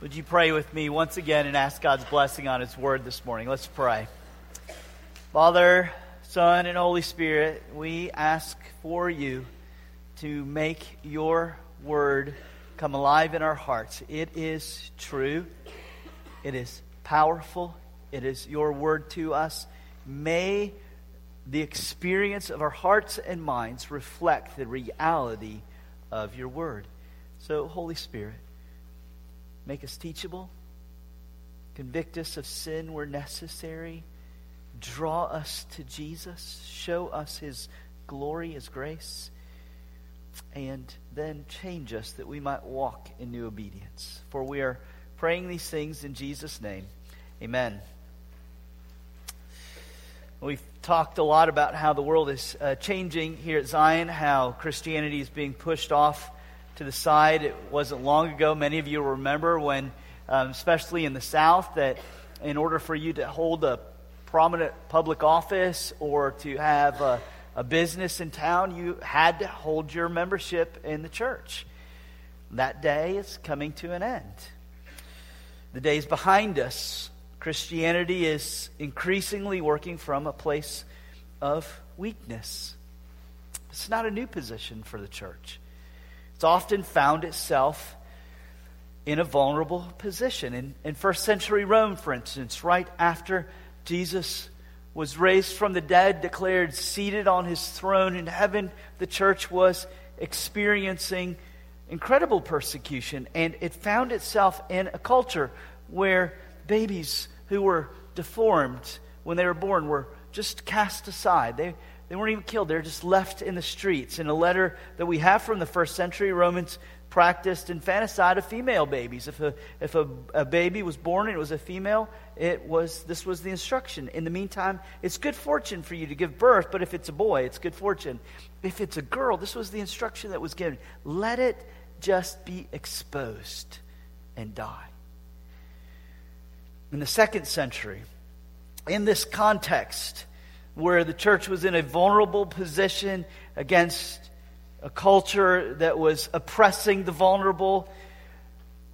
Would you pray with me once again and ask God's blessing on His word this morning? Let's pray. Father, Son, and Holy Spirit, we ask for you to make your word come alive in our hearts. It is true, it is powerful, it is your word to us. May the experience of our hearts and minds reflect the reality of your word. So, Holy Spirit, Make us teachable. Convict us of sin where necessary. Draw us to Jesus. Show us his glory, his grace. And then change us that we might walk in new obedience. For we are praying these things in Jesus' name. Amen. We've talked a lot about how the world is uh, changing here at Zion, how Christianity is being pushed off to the side. It wasn't long ago, many of you remember when, um, especially in the South, that in order for you to hold a prominent public office or to have a, a business in town, you had to hold your membership in the church. That day is coming to an end. The days behind us. Christianity is increasingly working from a place of weakness. It's not a new position for the church. It's often found itself in a vulnerable position. In, in first century Rome, for instance, right after Jesus was raised from the dead, declared seated on his throne in heaven, the church was experiencing incredible persecution. And it found itself in a culture where babies who were deformed when they were born were just cast aside. They, they weren't even killed, they were just left in the streets. In a letter that we have from the first century, Romans practiced infanticide of female babies. If a, if a, a baby was born and it was a female, it was, this was the instruction. In the meantime, it's good fortune for you to give birth, but if it's a boy, it's good fortune. If it's a girl, this was the instruction that was given. Let it just be exposed and die. In the second century, in this context, where the church was in a vulnerable position against a culture that was oppressing the vulnerable.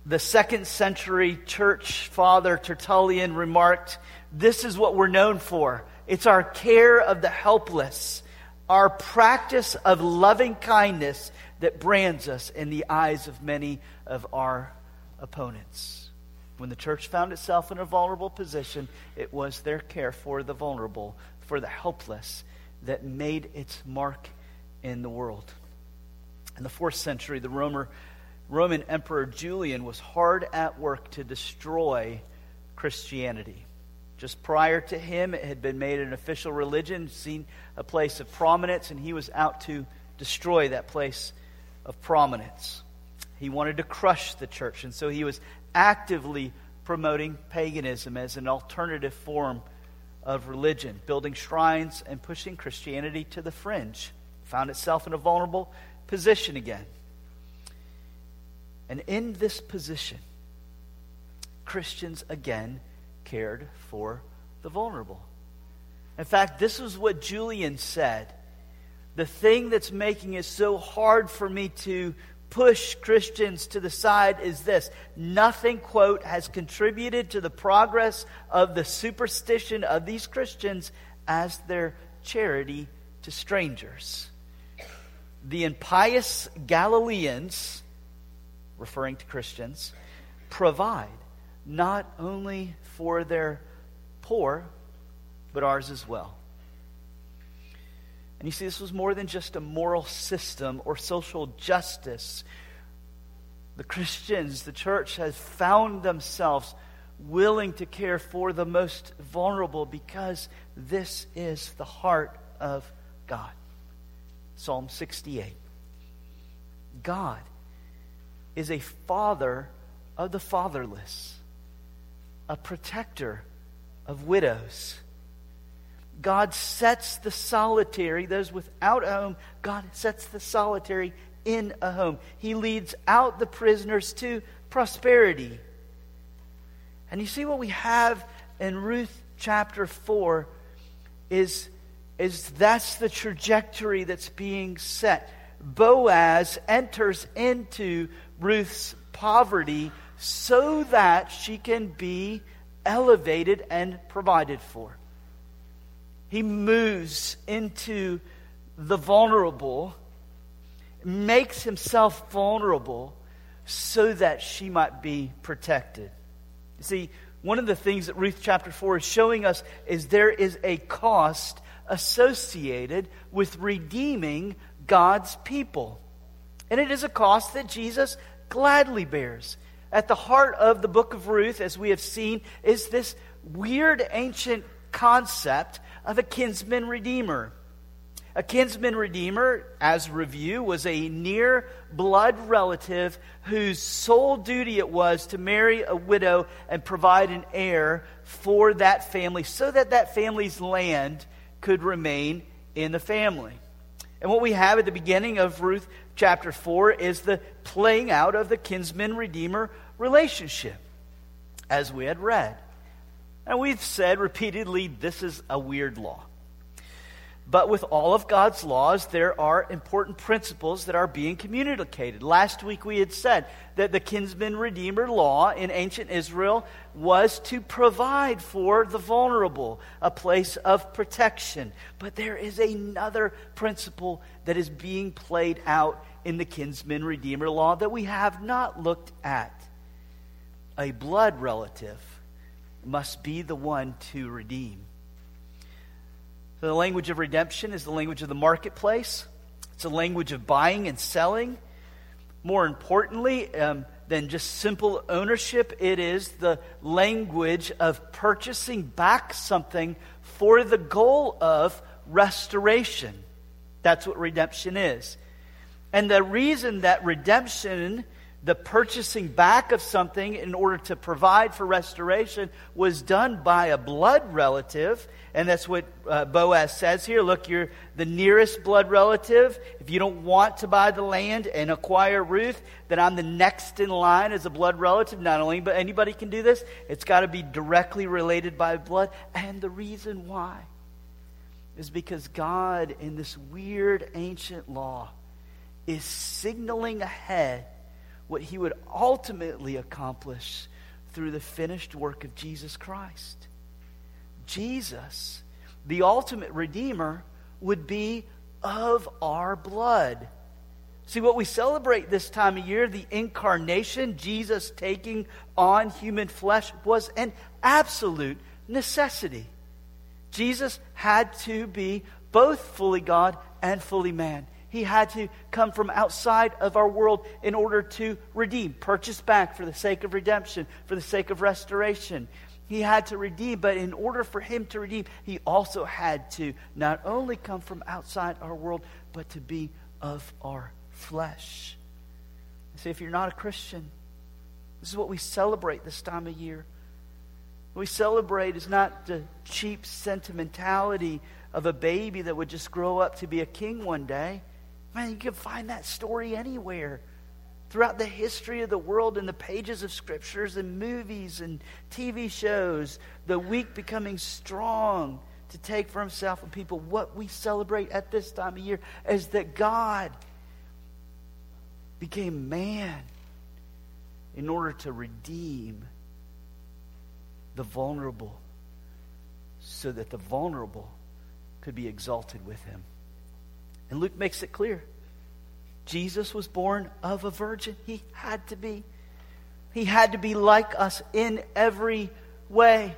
The second century church father Tertullian remarked, This is what we're known for. It's our care of the helpless, our practice of loving kindness that brands us in the eyes of many of our opponents. When the church found itself in a vulnerable position, it was their care for the vulnerable for the helpless that made its mark in the world. In the fourth century, the Romer, Roman Emperor Julian was hard at work to destroy Christianity. Just prior to him, it had been made an official religion, seen a place of prominence, and he was out to destroy that place of prominence. He wanted to crush the church, and so he was actively promoting paganism as an alternative form of religion, building shrines and pushing Christianity to the fringe. Found itself in a vulnerable position again. And in this position, Christians again cared for the vulnerable. In fact, this is what Julian said. The thing that's making it so hard for me to push Christians to the side is this nothing, quote, has contributed to the progress of the superstition of these Christians as their charity to strangers. The impious Galileans, referring to Christians, provide not only for their poor, but ours as well. And you see, this was more than just a moral system or social justice. The Christians, the church, has found themselves willing to care for the most vulnerable because this is the heart of God. Psalm 68. God is a father of the fatherless, a protector of widows God sets the solitary, those without a home, God sets the solitary in a home. He leads out the prisoners to prosperity. And you see what we have in Ruth chapter 4 is, is that's the trajectory that's being set. Boaz enters into Ruth's poverty so that she can be elevated and provided for. He moves into the vulnerable, makes himself vulnerable so that she might be protected. You see, one of the things that Ruth chapter 4 is showing us is there is a cost associated with redeeming God's people. And it is a cost that Jesus gladly bears. At the heart of the book of Ruth, as we have seen, is this weird ancient concept of a kinsman redeemer. A kinsman redeemer, as review, was a near blood relative whose sole duty it was to marry a widow and provide an heir for that family so that that family's land could remain in the family. And what we have at the beginning of Ruth chapter 4 is the playing out of the kinsman redeemer relationship, as we had read. And we've said repeatedly this is a weird law. But with all of God's laws, there are important principles that are being communicated. Last week we had said that the kinsman redeemer law in ancient Israel was to provide for the vulnerable a place of protection. But there is another principle that is being played out in the kinsman redeemer law that we have not looked at. A blood relative must be the one to redeem. So the language of redemption is the language of the marketplace. It's a language of buying and selling. More importantly, um, than just simple ownership, it is the language of purchasing back something for the goal of restoration. That's what redemption is. And the reason that redemption the purchasing back of something in order to provide for restoration was done by a blood relative. And that's what uh, Boaz says here. Look, you're the nearest blood relative. If you don't want to buy the land and acquire Ruth, then I'm the next in line as a blood relative. Not only, but anybody can do this. It's got to be directly related by blood. And the reason why is because God, in this weird ancient law, is signaling ahead what he would ultimately accomplish through the finished work of Jesus Christ. Jesus, the ultimate Redeemer, would be of our blood. See, what we celebrate this time of year, the incarnation, Jesus taking on human flesh, was an absolute necessity. Jesus had to be both fully God and fully man. He had to come from outside of our world in order to redeem, purchase back for the sake of redemption, for the sake of restoration. He had to redeem, but in order for him to redeem, he also had to not only come from outside our world, but to be of our flesh. See, if you're not a Christian, this is what we celebrate this time of year. What we celebrate is not the cheap sentimentality of a baby that would just grow up to be a king one day. Man, you can find that story anywhere. Throughout the history of the world, in the pages of scriptures and movies and TV shows, the weak becoming strong to take for himself and people. What we celebrate at this time of year is that God became man in order to redeem the vulnerable so that the vulnerable could be exalted with him. And Luke makes it clear Jesus was born of a virgin. He had to be. He had to be like us in every way.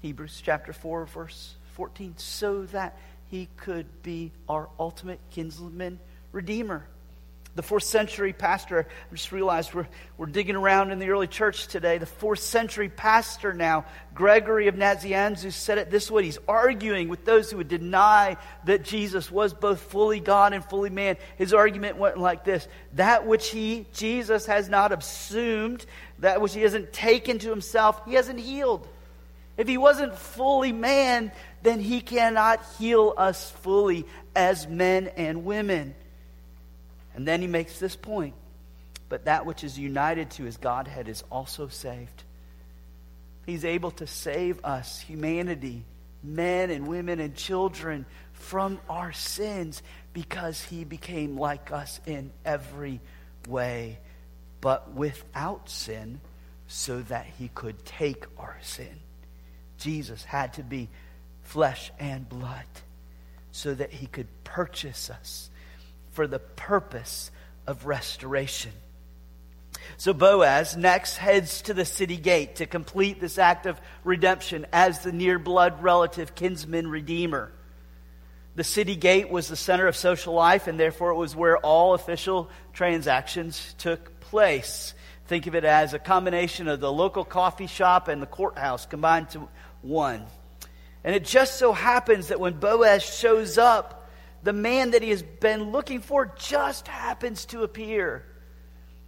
Hebrews chapter 4, verse 14, so that he could be our ultimate kinsman redeemer the fourth century pastor, I just realized we're, we're digging around in the early church today. The fourth century pastor now, Gregory of Nazianzus, said it this way. He's arguing with those who would deny that Jesus was both fully God and fully man. His argument went like this That which he, Jesus, has not assumed, that which he hasn't taken to himself, he hasn't healed. If he wasn't fully man, then he cannot heal us fully as men and women. And then he makes this point but that which is united to his Godhead is also saved. He's able to save us, humanity, men and women and children, from our sins because he became like us in every way. but without sin, so that he could take our sin. Jesus had to be flesh and blood so that he could purchase us for the purpose of restoration. So Boaz next heads to the city gate to complete this act of redemption as the near blood relative kinsman redeemer. The city gate was the center of social life, and therefore it was where all official transactions took place. Think of it as a combination of the local coffee shop and the courthouse combined to one. And it just so happens that when Boaz shows up, the man that he has been looking for just happens to appear.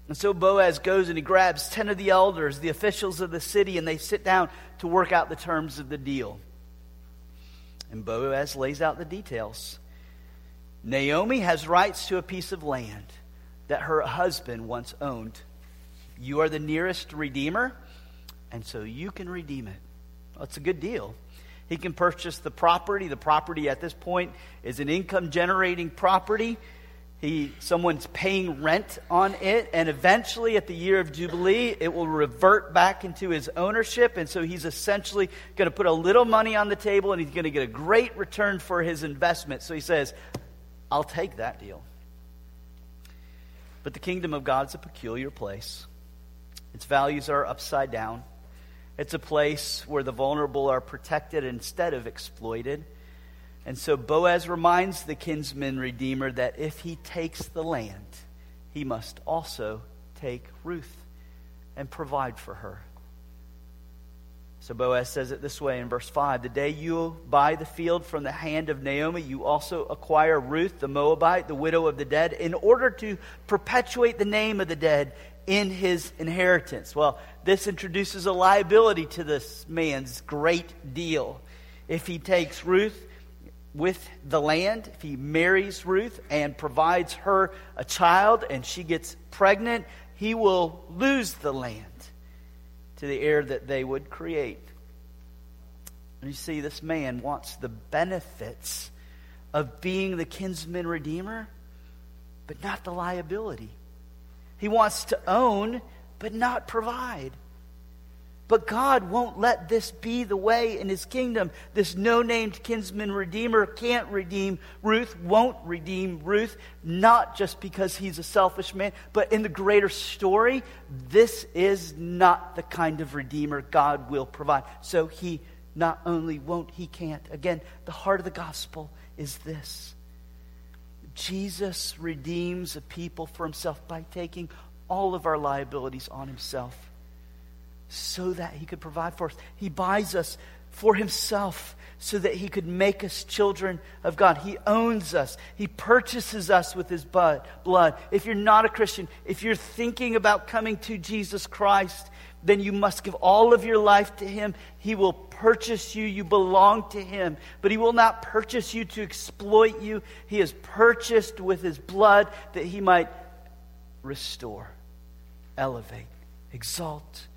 And so Boaz goes and he grabs 10 of the elders, the officials of the city, and they sit down to work out the terms of the deal. And Boaz lays out the details. Naomi has rights to a piece of land that her husband once owned. You are the nearest redeemer, and so you can redeem it. Well, it's a good deal. He can purchase the property. The property at this point is an income generating property. He, someone's paying rent on it, and eventually at the year of Jubilee, it will revert back into his ownership. And so he's essentially going to put a little money on the table and he's going to get a great return for his investment. So he says, I'll take that deal. But the kingdom of God's a peculiar place, its values are upside down. It's a place where the vulnerable are protected instead of exploited. And so Boaz reminds the kinsman redeemer that if he takes the land, he must also take Ruth and provide for her. So Boaz says it this way in verse 5 The day you buy the field from the hand of Naomi, you also acquire Ruth the Moabite, the widow of the dead, in order to perpetuate the name of the dead in his inheritance. Well, this introduces a liability to this man's great deal. If he takes Ruth with the land, if he marries Ruth and provides her a child and she gets pregnant, he will lose the land to the heir that they would create. And you see, this man wants the benefits of being the kinsman redeemer, but not the liability. He wants to own, but not provide. But God won't let this be the way in his kingdom. This no named kinsman redeemer can't redeem Ruth, won't redeem Ruth, not just because he's a selfish man, but in the greater story, this is not the kind of redeemer God will provide. So he not only won't, he can't. Again, the heart of the gospel is this Jesus redeems a people for himself by taking all of our liabilities on himself so that he could provide for us. He buys us for himself so that he could make us children of God. He owns us. He purchases us with his blood. If you're not a Christian, if you're thinking about coming to Jesus Christ, then you must give all of your life to him. He will purchase you. You belong to him. But he will not purchase you to exploit you. He is purchased with his blood that he might restore, elevate, exalt.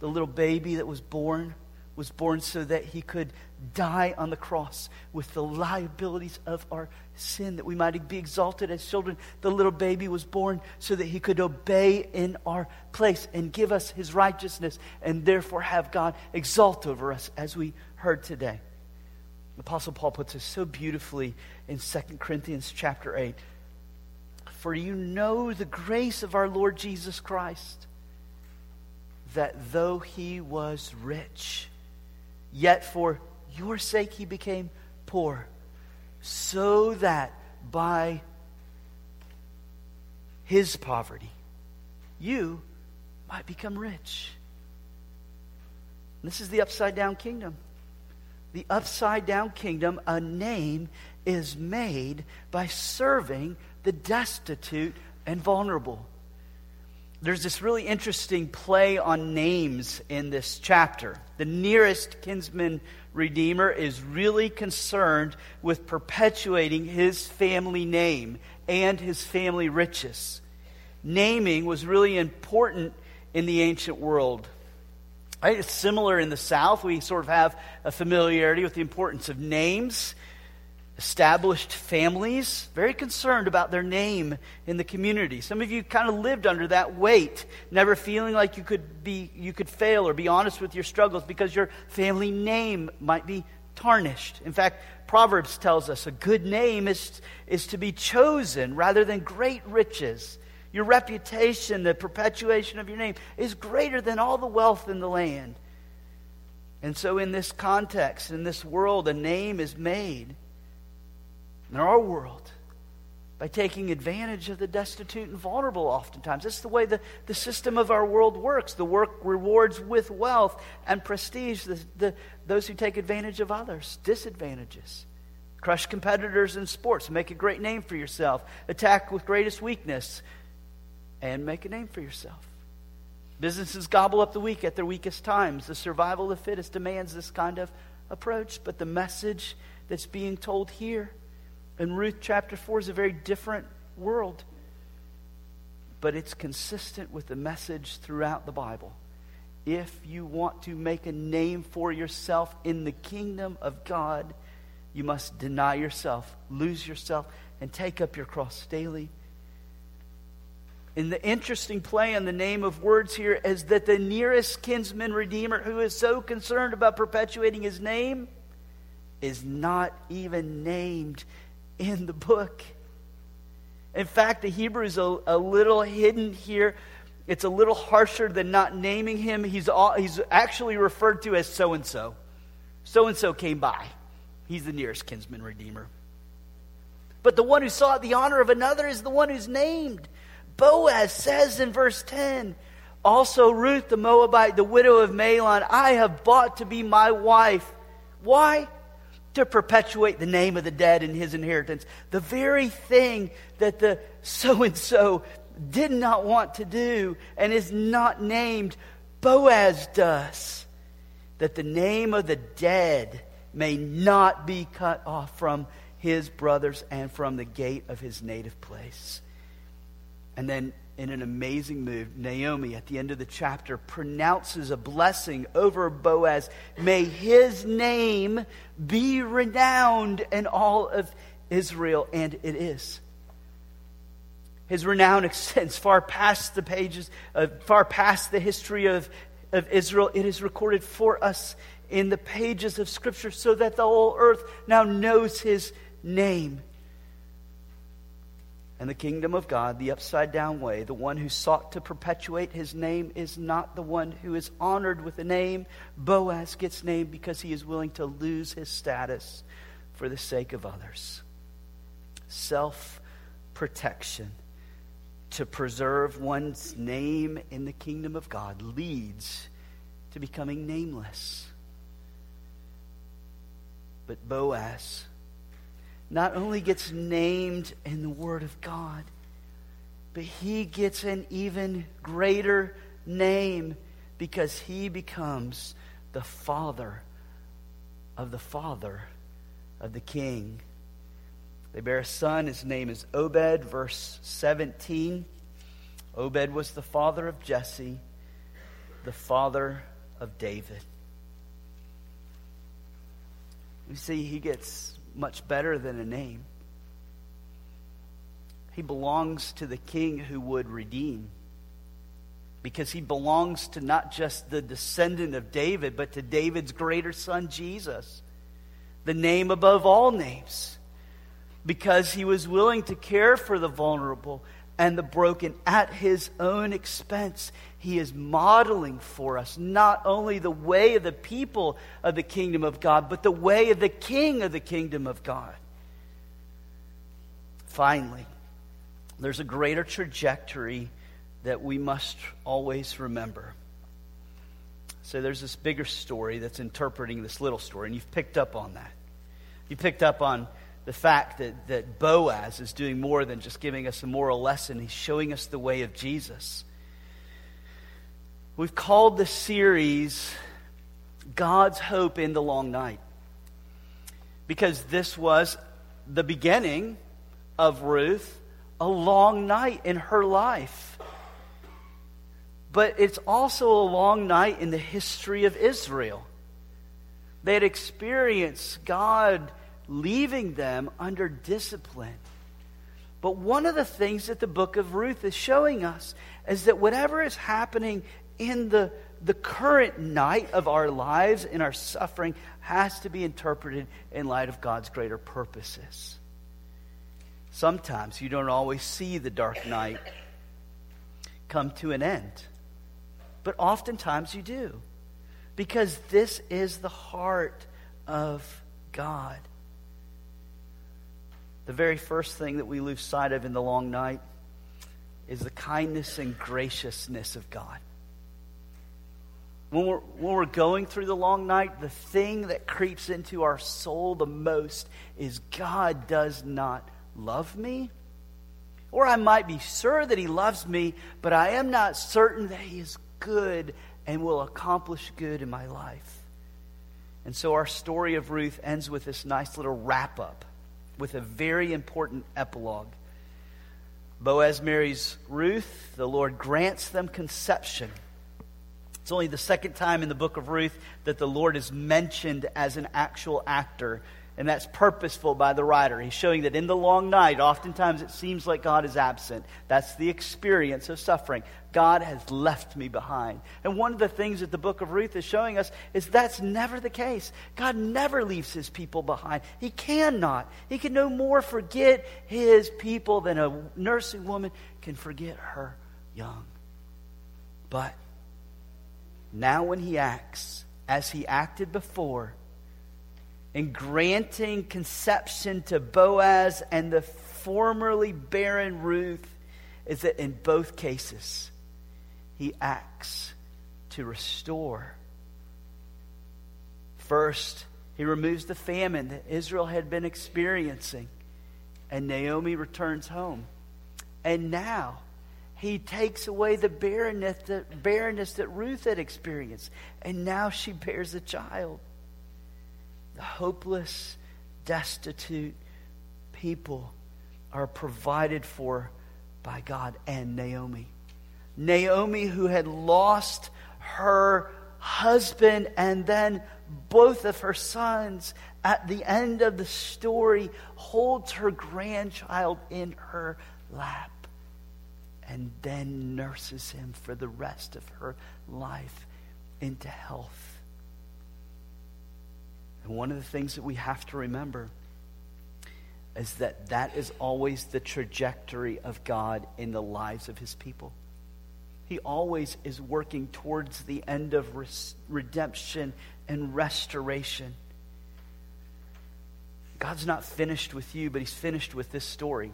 The little baby that was born was born so that he could die on the cross with the liabilities of our sin, that we might be exalted as children. The little baby was born so that he could obey in our place and give us his righteousness, and therefore have God exalt over us, as we heard today. The Apostle Paul puts it so beautifully in 2 Corinthians chapter 8. For you know the grace of our Lord Jesus Christ, that though he was rich, yet for your sake he became poor, so that by his poverty you might become rich. This is the upside down kingdom. The upside down kingdom, a name is made by serving the destitute and vulnerable. There's this really interesting play on names in this chapter. The nearest kinsman redeemer is really concerned with perpetuating his family name and his family riches. Naming was really important in the ancient world. Right? It's similar in the South. We sort of have a familiarity with the importance of names established families, very concerned about their name in the community. Some of you kind of lived under that weight, never feeling like you could be you could fail or be honest with your struggles because your family name might be tarnished. In fact, Proverbs tells us a good name is, is to be chosen rather than great riches. Your reputation, the perpetuation of your name, is greater than all the wealth in the land. And so, in this context, in this world, a name is made in our world by taking advantage of the destitute and vulnerable oftentimes. That's the way the, the system of our world works. The work rewards with wealth and prestige the, the, those who take advantage of others, disadvantages. Crush competitors in sports, make a great name for yourself. Attack with greatest weakness, and make a name for yourself. Businesses gobble up the weak at their weakest times. The survival of the fittest demands this kind of approach, but the message that's being told here and Ruth chapter 4 is a very different world, but it's consistent with the message throughout the Bible. If you want to make a name for yourself in the kingdom of God, you must deny yourself, lose yourself, and take up your cross daily. And the interesting play on the name of words here is that the nearest kinsman redeemer who is so concerned about perpetuating his name is not even named in the book. In fact, the Hebrew is a, a little hidden here. It's a little harsher than not naming him. He's, all, he's actually referred to as so and so. So and so came by. He's the nearest kinsman redeemer. But the one who sought the honor of another is the one who's named. Boaz says in verse 10 Also, Ruth the Moabite, the widow of Mahlon, I have bought to be my wife. Why? To perpetuate the name of the dead in his inheritance. The very thing that the so and so did not want to do and is not named, Boaz does. That the name of the dead may not be cut off from his brothers and from the gate of his native place. And then in an amazing move, Naomi, at the end of the chapter, pronounces a blessing over Boaz. May his name be renowned in all of Israel, and it is. His renown extends far past the pages, uh, far past the history of, of Israel. It is recorded for us in the pages of Scripture so that the whole earth now knows his name and the kingdom of God the upside down way. The one who sought to perpetuate his name is not the one who is honored with a name. Boaz gets named because he is willing to lose his status for the sake of others. Self protection to preserve one's name in the kingdom of God leads to becoming nameless. But Boaz not only gets named in the Word of God, but he gets an even greater name because he becomes the father of the father of the king. They bear a son. His name is Obed, verse 17. Obed was the father of Jesse, the father of David. You see, he gets much better than a name. He belongs to the king who would redeem. Because he belongs to not just the descendant of David, but to David's greater son, Jesus, the name above all names. Because he was willing to care for the vulnerable and the broken at his own expense. He is modeling for us not only the way of the people of the kingdom of God, but the way of the king of the kingdom of God. Finally, there's a greater trajectory that we must always remember. So there's this bigger story that's interpreting this little story, and you've picked up on that. You picked up on the fact that, that Boaz is doing more than just giving us a moral lesson, he's showing us the way of Jesus. We've called the series God's Hope in the Long Night because this was the beginning of Ruth, a long night in her life. But it's also a long night in the history of Israel. They had experienced God leaving them under discipline. But one of the things that the book of Ruth is showing us is that whatever is happening in the, the current night of our lives, in our suffering, has to be interpreted in light of God's greater purposes. Sometimes you don't always see the dark night come to an end, but oftentimes you do, because this is the heart of God. The very first thing that we lose sight of in the long night is the kindness and graciousness of God. When we're, when we're going through the long night, the thing that creeps into our soul the most is God does not love me. Or I might be sure that He loves me, but I am not certain that He is good and will accomplish good in my life. And so our story of Ruth ends with this nice little wrap up with a very important epilogue. Boaz marries Ruth. The Lord grants them conception. It's only the second time in the book of Ruth that the Lord is mentioned as an actual actor and that's purposeful by the writer. He's showing that in the long night, oftentimes it seems like God is absent. That's the experience of suffering. God has left me behind. And one of the things that the book of Ruth is showing us is that's never the case. God never leaves his people behind. He cannot. He can no more forget his people than a nursing woman can forget her young. But now, when he acts as he acted before, in granting conception to Boaz and the formerly barren Ruth is that in both cases, he acts to restore. First, he removes the famine that Israel had been experiencing, and Naomi returns home. And now, he takes away the barrenness that, barrenness that Ruth had experienced, and now she bears a child the hopeless, destitute people are provided for by God and Naomi. Naomi, who had lost her husband and then both of her sons, at the end of the story, holds her grandchild in her lap and then nurses him for the rest of her life into health. And one of the things that we have to remember is that that is always the trajectory of God in the lives of his people. He always is working towards the end of res- redemption and restoration. God's not finished with you, but he's finished with this story.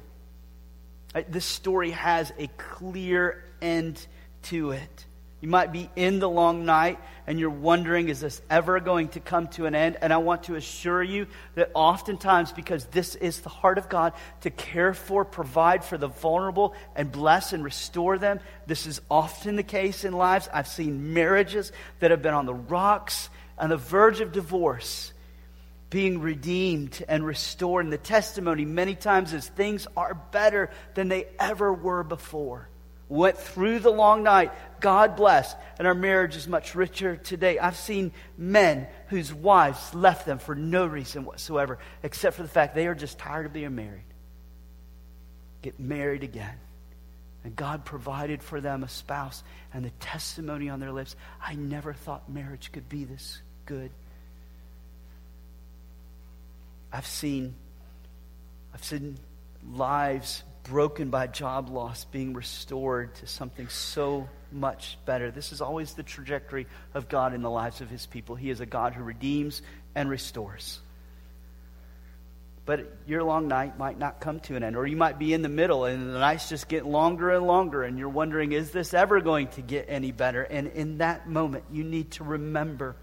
This story has a clear end to it. You might be in the long night and you're wondering, is this ever going to come to an end? And I want to assure you that oftentimes, because this is the heart of God to care for, provide for the vulnerable, and bless and restore them, this is often the case in lives. I've seen marriages that have been on the rocks, on the verge of divorce, being redeemed and restored. And the testimony many times is things are better than they ever were before went through the long night. God bless. And our marriage is much richer today. I've seen men whose wives left them for no reason whatsoever, except for the fact they are just tired of being married. Get married again. And God provided for them a spouse and the testimony on their lips. I never thought marriage could be this good. I've seen I've seen lives broken by job loss being restored to something so much better. This is always the trajectory of God in the lives of his people. He is a God who redeems and restores. But your long night might not come to an end, or you might be in the middle and the nights just get longer and longer, and you're wondering, is this ever going to get any better? And in that moment, you need to remember.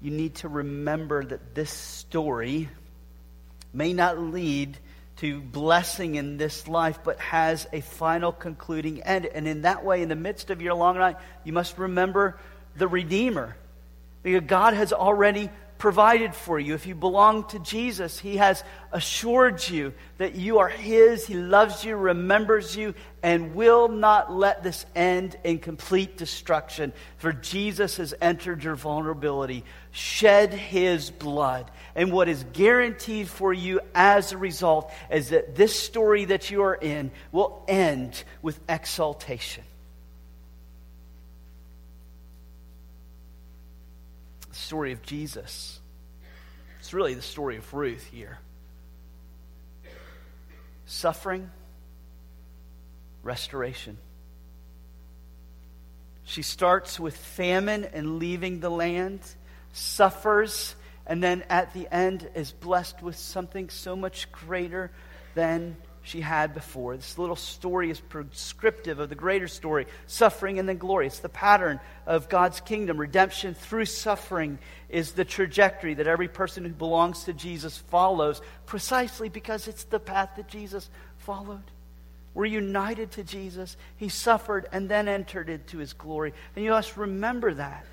You need to remember that this story may not lead to blessing in this life, but has a final concluding end. And in that way, in the midst of your long night, you must remember the Redeemer. Because God has already provided for you. If you belong to Jesus, He has assured you that you are His. He loves you, remembers you, and will not let this end in complete destruction. For Jesus has entered your vulnerability, shed His blood. And what is guaranteed for you as a result is that this story that you are in will end with exaltation. Story of Jesus. It's really the story of Ruth here. Suffering, restoration. She starts with famine and leaving the land, suffers, and then at the end is blessed with something so much greater than she had before. This little story is prescriptive of the greater story suffering and then glory. It's the pattern of God's kingdom. Redemption through suffering is the trajectory that every person who belongs to Jesus follows, precisely because it's the path that Jesus followed. We're united to Jesus. He suffered and then entered into his glory. And you must remember that.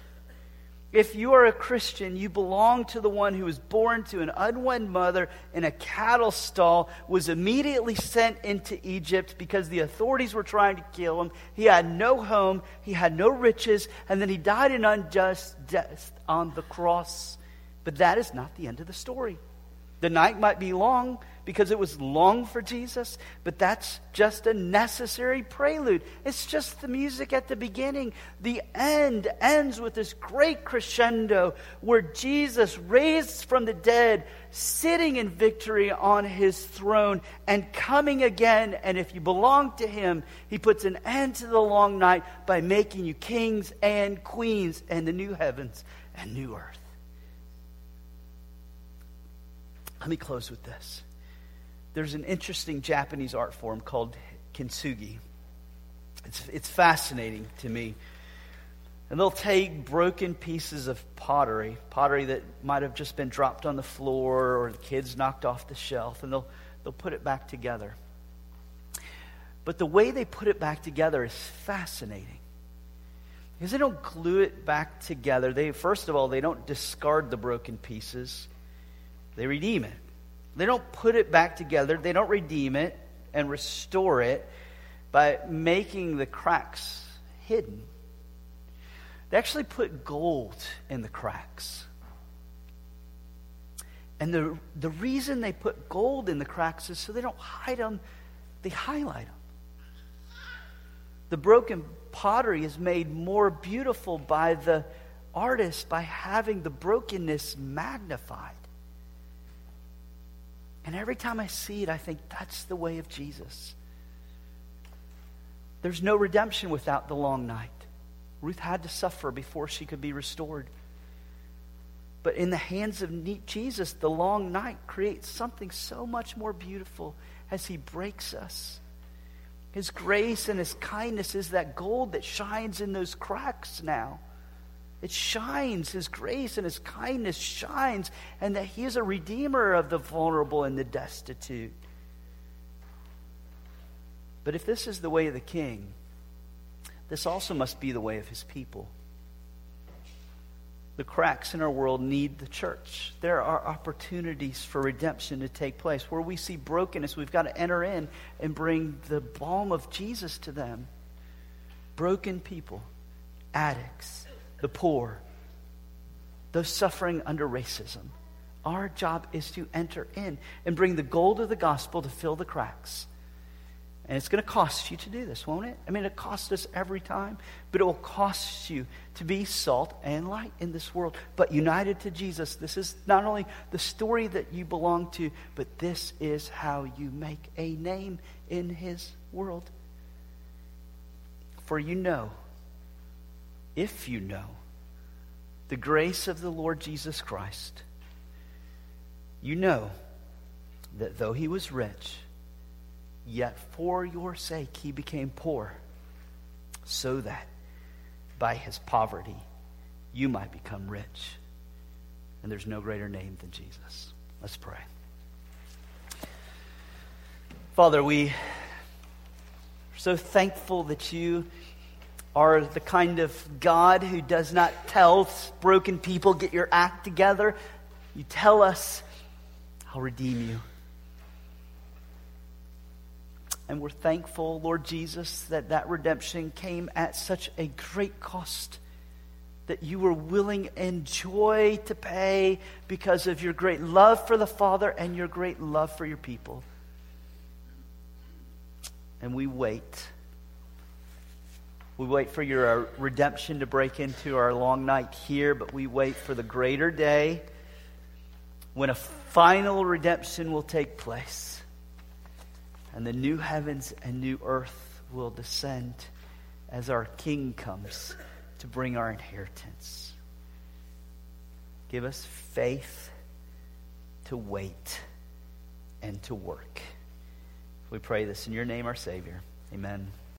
If you are a Christian, you belong to the one who was born to an unwed mother in a cattle stall, was immediately sent into Egypt because the authorities were trying to kill him. He had no home, he had no riches, and then he died an unjust death on the cross. But that is not the end of the story. The night might be long, because it was long for Jesus, but that's just a necessary prelude. It's just the music at the beginning. The end ends with this great crescendo where Jesus raised from the dead, sitting in victory on his throne and coming again. And if you belong to him, he puts an end to the long night by making you kings and queens and the new heavens and new earth. Let me close with this there's an interesting Japanese art form called kintsugi. It's, it's fascinating to me. And they'll take broken pieces of pottery, pottery that might have just been dropped on the floor or the kids knocked off the shelf, and they'll, they'll put it back together. But the way they put it back together is fascinating. Because they don't glue it back together. They, first of all, they don't discard the broken pieces, they redeem it. They don't put it back together, they don't redeem it and restore it by making the cracks hidden. They actually put gold in the cracks. And the, the reason they put gold in the cracks is so they don't hide them, they highlight them. The broken pottery is made more beautiful by the artist by having the brokenness magnified. And every time I see it, I think that's the way of Jesus. There's no redemption without the long night. Ruth had to suffer before she could be restored. But in the hands of Jesus, the long night creates something so much more beautiful as he breaks us. His grace and his kindness is that gold that shines in those cracks now. It shines. His grace and his kindness shines, and that he is a redeemer of the vulnerable and the destitute. But if this is the way of the king, this also must be the way of his people. The cracks in our world need the church. There are opportunities for redemption to take place. Where we see brokenness, we've got to enter in and bring the balm of Jesus to them. Broken people, addicts, the poor, those suffering under racism. Our job is to enter in and bring the gold of the gospel to fill the cracks. And it's going to cost you to do this, won't it? I mean, it costs us every time, but it will cost you to be salt and light in this world. But united to Jesus, this is not only the story that you belong to, but this is how you make a name in His world. For you know if you know the grace of the Lord Jesus Christ, you know that though he was rich, yet for your sake he became poor, so that by his poverty you might become rich. And there's no greater name than Jesus. Let's pray. Father, we are so thankful that you are the kind of God who does not tell broken people, get your act together. You tell us, I'll redeem you. And we're thankful, Lord Jesus, that that redemption came at such a great cost that you were willing and joy to pay because of your great love for the Father and your great love for your people. And we wait. We wait for your uh, redemption to break into our long night here, but we wait for the greater day when a final redemption will take place and the new heavens and new earth will descend as our King comes to bring our inheritance. Give us faith to wait and to work. We pray this in your name, our Savior. Amen.